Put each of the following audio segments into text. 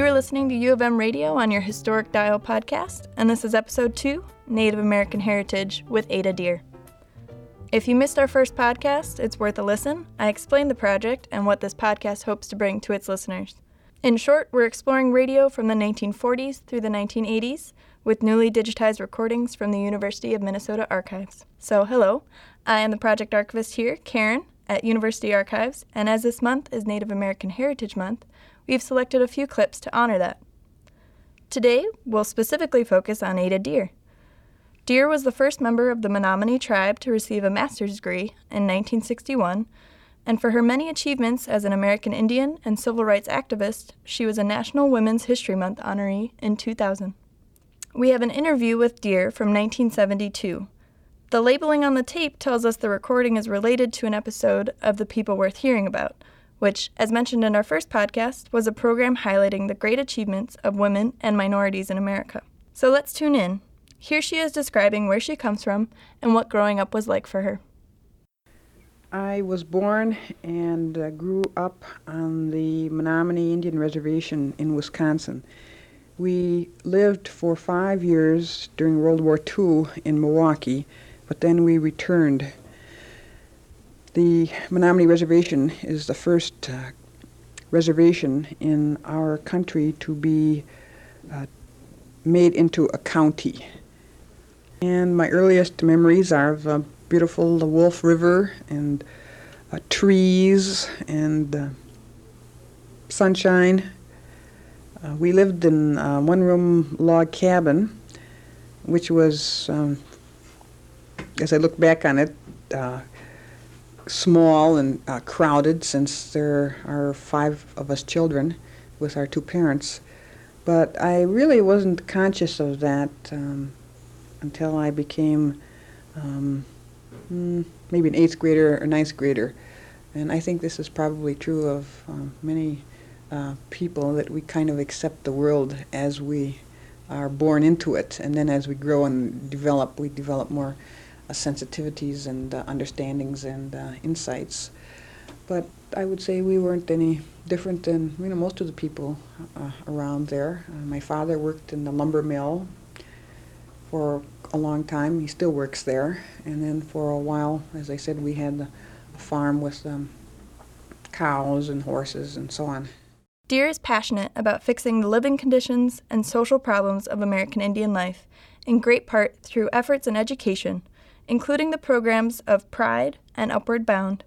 You are listening to U of M Radio on your Historic Dial podcast, and this is episode 2 Native American Heritage with Ada Deer. If you missed our first podcast, it's worth a listen. I explained the project and what this podcast hopes to bring to its listeners. In short, we're exploring radio from the 1940s through the 1980s with newly digitized recordings from the University of Minnesota Archives. So, hello, I am the project archivist here, Karen, at University Archives, and as this month is Native American Heritage Month, we've selected a few clips to honor that. Today, we'll specifically focus on Ada Deer. Deer was the first member of the Menominee tribe to receive a master's degree in 1961, and for her many achievements as an American Indian and civil rights activist, she was a National Women's History Month honoree in 2000. We have an interview with Deer from 1972. The labeling on the tape tells us the recording is related to an episode of The People Worth Hearing About, which, as mentioned in our first podcast, was a program highlighting the great achievements of women and minorities in America. So let's tune in. Here she is describing where she comes from and what growing up was like for her. I was born and uh, grew up on the Menominee Indian Reservation in Wisconsin. We lived for five years during World War II in Milwaukee, but then we returned the Menominee Reservation is the first uh, reservation in our country to be uh, made into a county. And my earliest memories are of a beautiful the Wolf River and uh, trees and uh, sunshine. Uh, we lived in a one-room log cabin, which was, um, as I look back on it, uh, small and uh, crowded since there are five of us children with our two parents. But I really wasn't conscious of that um, until I became um, mm, maybe an eighth grader or ninth grader. And I think this is probably true of um, many uh, people that we kind of accept the world as we are born into it. And then as we grow and develop, we develop more sensitivities and uh, understandings and uh, insights. But I would say we weren't any different than you know most of the people uh, around there. Uh, my father worked in the lumber mill for a long time. He still works there. And then for a while, as I said, we had a farm with um, cows and horses and so on. Deer is passionate about fixing the living conditions and social problems of American Indian life, in great part through efforts in education, including the programs of Pride and Upward Bound,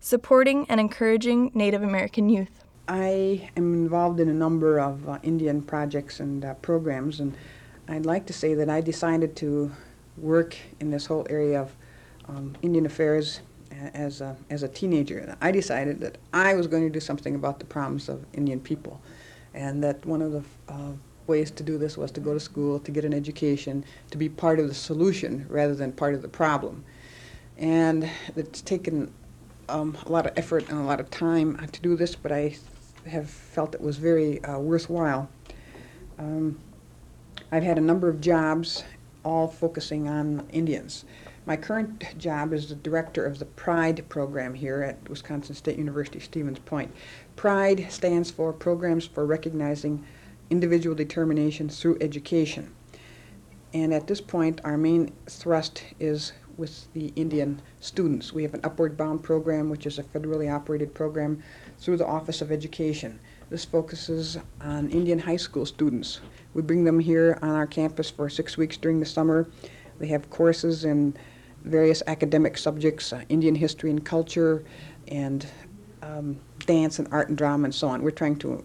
supporting and encouraging Native American youth. I am involved in a number of uh, Indian projects and uh, programs, and I'd like to say that I decided to work in this whole area of um, Indian affairs as a, as a teenager. I decided that I was going to do something about the problems of Indian people, and that one of the uh, ways to do this was to go to school, to get an education, to be part of the solution rather than part of the problem. And it's taken um, a lot of effort and a lot of time to do this, but I have felt it was very uh, worthwhile. Um, I've had a number of jobs, all focusing on Indians. My current job is the director of the PRIDE program here at Wisconsin State University Stevens Point. PRIDE stands for Programs for Recognizing individual determination through education. And at this point, our main thrust is with the Indian students. We have an Upward Bound program, which is a federally operated program through the Office of Education. This focuses on Indian high school students. We bring them here on our campus for six weeks during the summer. They have courses in various academic subjects, uh, Indian history and culture, and um, dance and art and drama and so on. We're trying to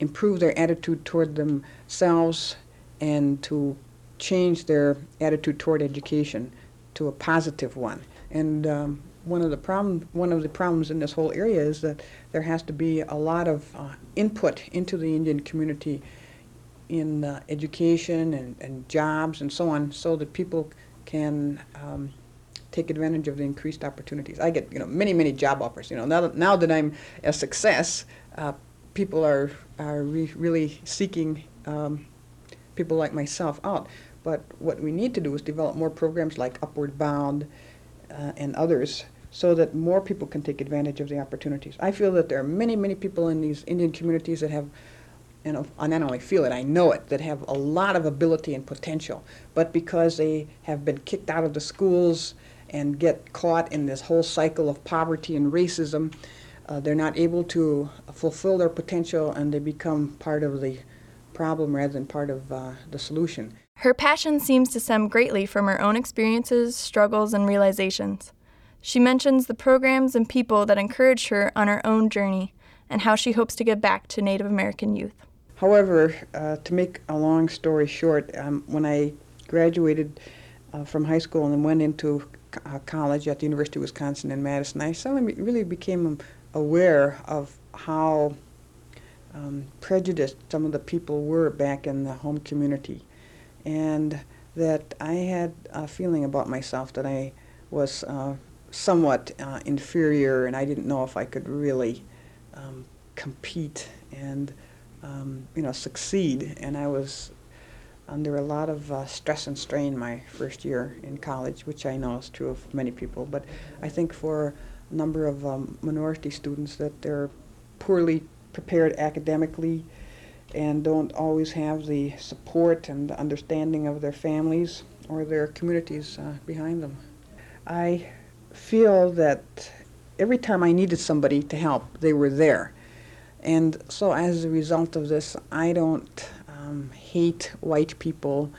improve their attitude toward themselves and to change their attitude toward education to a positive one. And um, one of the problem, one of the problems in this whole area is that there has to be a lot of uh, input into the Indian community in uh, education and, and jobs and so on, so that people can um, take advantage of the increased opportunities. I get you know many many job offers. You know now that, now that I'm a success, uh, people are are re- really seeking um, people like myself out. But what we need to do is develop more programs like Upward Bound uh, and others so that more people can take advantage of the opportunities. I feel that there are many, many people in these Indian communities that have and I not only feel it, I know it, that have a lot of ability and potential, but because they have been kicked out of the schools and get caught in this whole cycle of poverty and racism, uh, they're not able to fulfill their potential and they become part of the problem rather than part of uh, the solution. Her passion seems to stem greatly from her own experiences, struggles, and realizations. She mentions the programs and people that encouraged her on her own journey and how she hopes to give back to Native American youth. However, uh, to make a long story short, um, when I graduated uh, from high school and then went into uh, college at the University of Wisconsin in Madison, I suddenly really became aware of how um, prejudiced some of the people were back in the home community, and that I had a feeling about myself that I was uh, somewhat uh, inferior, and I didn't know if I could really um, compete and um, you know succeed. And I was under a lot of uh, stress and strain my first year in college, which I know is true of many people. But I think for number of um, minority students that they're poorly prepared academically and don't always have the support and the understanding of their families or their communities uh, behind them. I feel that every time I needed somebody to help, they were there. And so as a result of this, I don't um, hate white people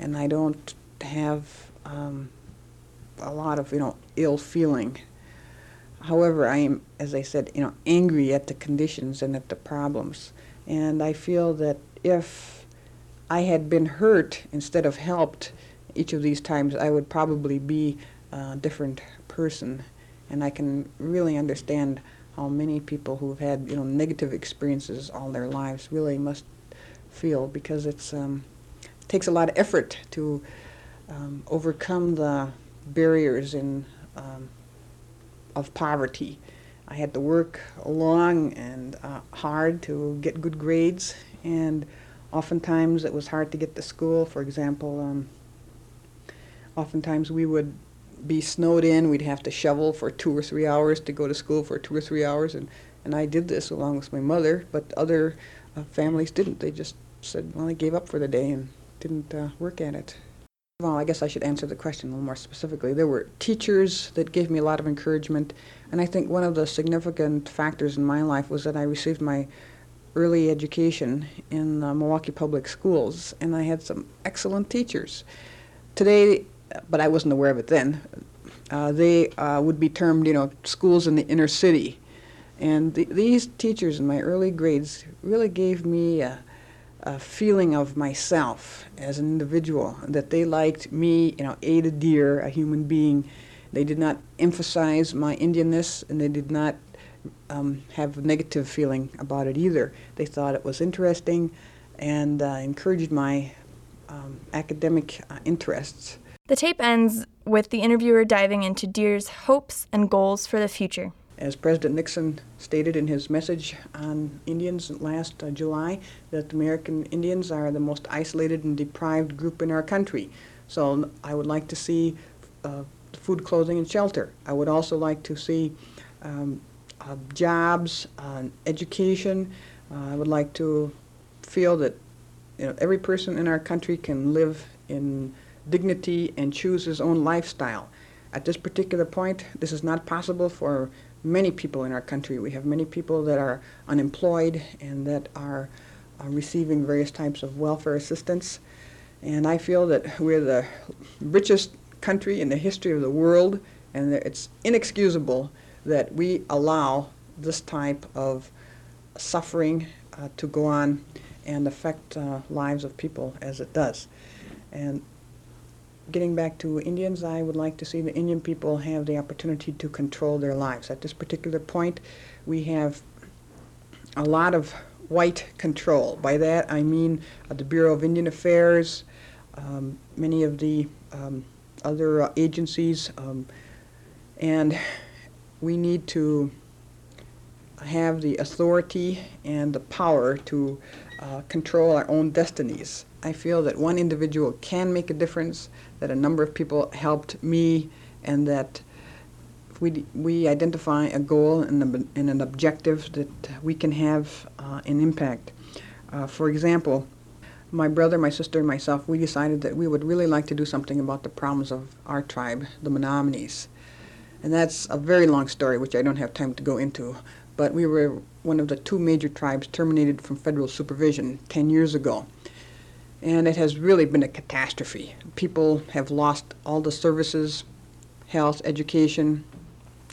and I don't have um, a lot of, you know, ill feeling However, I am, as I said, you know, angry at the conditions and at the problems. And I feel that if I had been hurt instead of helped each of these times, I would probably be a different person. And I can really understand how many people who've had, you know, negative experiences all their lives really must feel because it's um, it takes a lot of effort to um, overcome the barriers in um, of poverty. I had to work long and uh, hard to get good grades, and oftentimes it was hard to get to school. For example, um, oftentimes we would be snowed in. We'd have to shovel for two or three hours to go to school for two or three hours, and, and I did this along with my mother, but other uh, families didn't. They just said, well, they gave up for the day and didn't uh, work at it. Well, I guess I should answer the question a little more specifically. There were teachers that gave me a lot of encouragement, and I think one of the significant factors in my life was that I received my early education in uh, Milwaukee Public Schools, and I had some excellent teachers. Today, but I wasn't aware of it then, uh, they uh, would be termed, you know, schools in the inner city. And the, these teachers in my early grades really gave me a feeling of myself as an individual, that they liked me, you know, Ada Deer, a human being. They did not emphasize my Indianness, and they did not um, have a negative feeling about it either. They thought it was interesting and uh, encouraged my um, academic uh, interests. The tape ends with the interviewer diving into Deer's hopes and goals for the future. As President Nixon stated in his message on Indians last uh, July, that American Indians are the most isolated and deprived group in our country. So I would like to see uh, food, clothing, and shelter. I would also like to see um, uh, jobs, uh, education. Uh, I would like to feel that you know, every person in our country can live in dignity and choose his own lifestyle. At this particular point, this is not possible for many people in our country. We have many people that are unemployed and that are receiving various types of welfare assistance. And I feel that we're the richest country in the history of the world, and it's inexcusable that we allow this type of suffering uh, to go on and affect uh, lives of people as it does. And getting back to Indians, I would like to see the Indian people have the opportunity to control their lives. At this particular point, we have a lot of white control. By that, I mean uh, the Bureau of Indian Affairs, um, many of the um, other uh, agencies, um, and we need to have the authority and the power to uh, control our own destinies. I feel that one individual can make a difference, that a number of people helped me, and that we, we identify a goal and, and an objective that we can have uh, an impact. Uh, for example, my brother, my sister, and myself, we decided that we would really like to do something about the problems of our tribe, the Menominees. And that's a very long story, which I don't have time to go into. But we were one of the two major tribes terminated from federal supervision 10 years ago. And it has really been a catastrophe. People have lost all the services, health, education,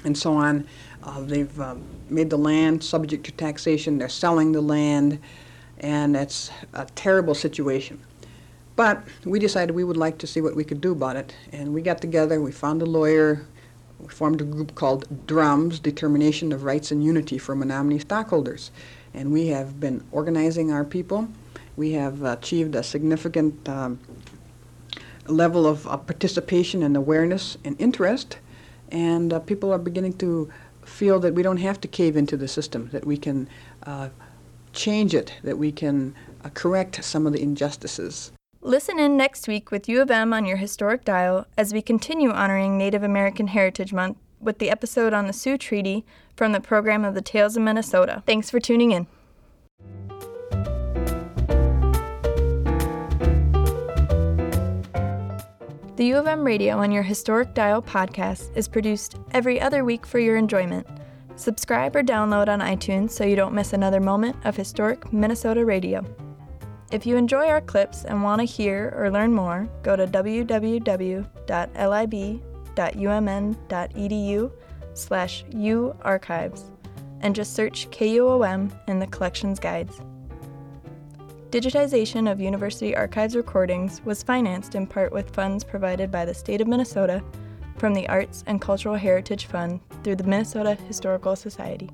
and so on. Uh, they've uh, made the land subject to taxation. They're selling the land and it's a terrible situation. But we decided we would like to see what we could do about it, and we got together, we found a lawyer, we formed a group called DRUMS, Determination of Rights and Unity for Menominee Stockholders. And we have been organizing our people. We have achieved a significant um, level of uh, participation and awareness and interest, and uh, people are beginning to feel that we don't have to cave into the system, that we can uh, change it, that we can uh, correct some of the injustices. Listen in next week with U of M on your historic dial as we continue honoring Native American Heritage Month with the episode on the Sioux Treaty from the program of the Tales of Minnesota. Thanks for tuning in. The U of M Radio on your historic dial podcast is produced every other week for your enjoyment. Subscribe or download on iTunes so you don't miss another moment of historic Minnesota radio. If you enjoy our clips and want to hear or learn more, go to www.lib.umn.edu slash uarchives and just search KUOM in the collections guides. Digitization of University Archives recordings was financed in part with funds provided by the state of Minnesota from the Arts and Cultural Heritage Fund through the Minnesota Historical Society.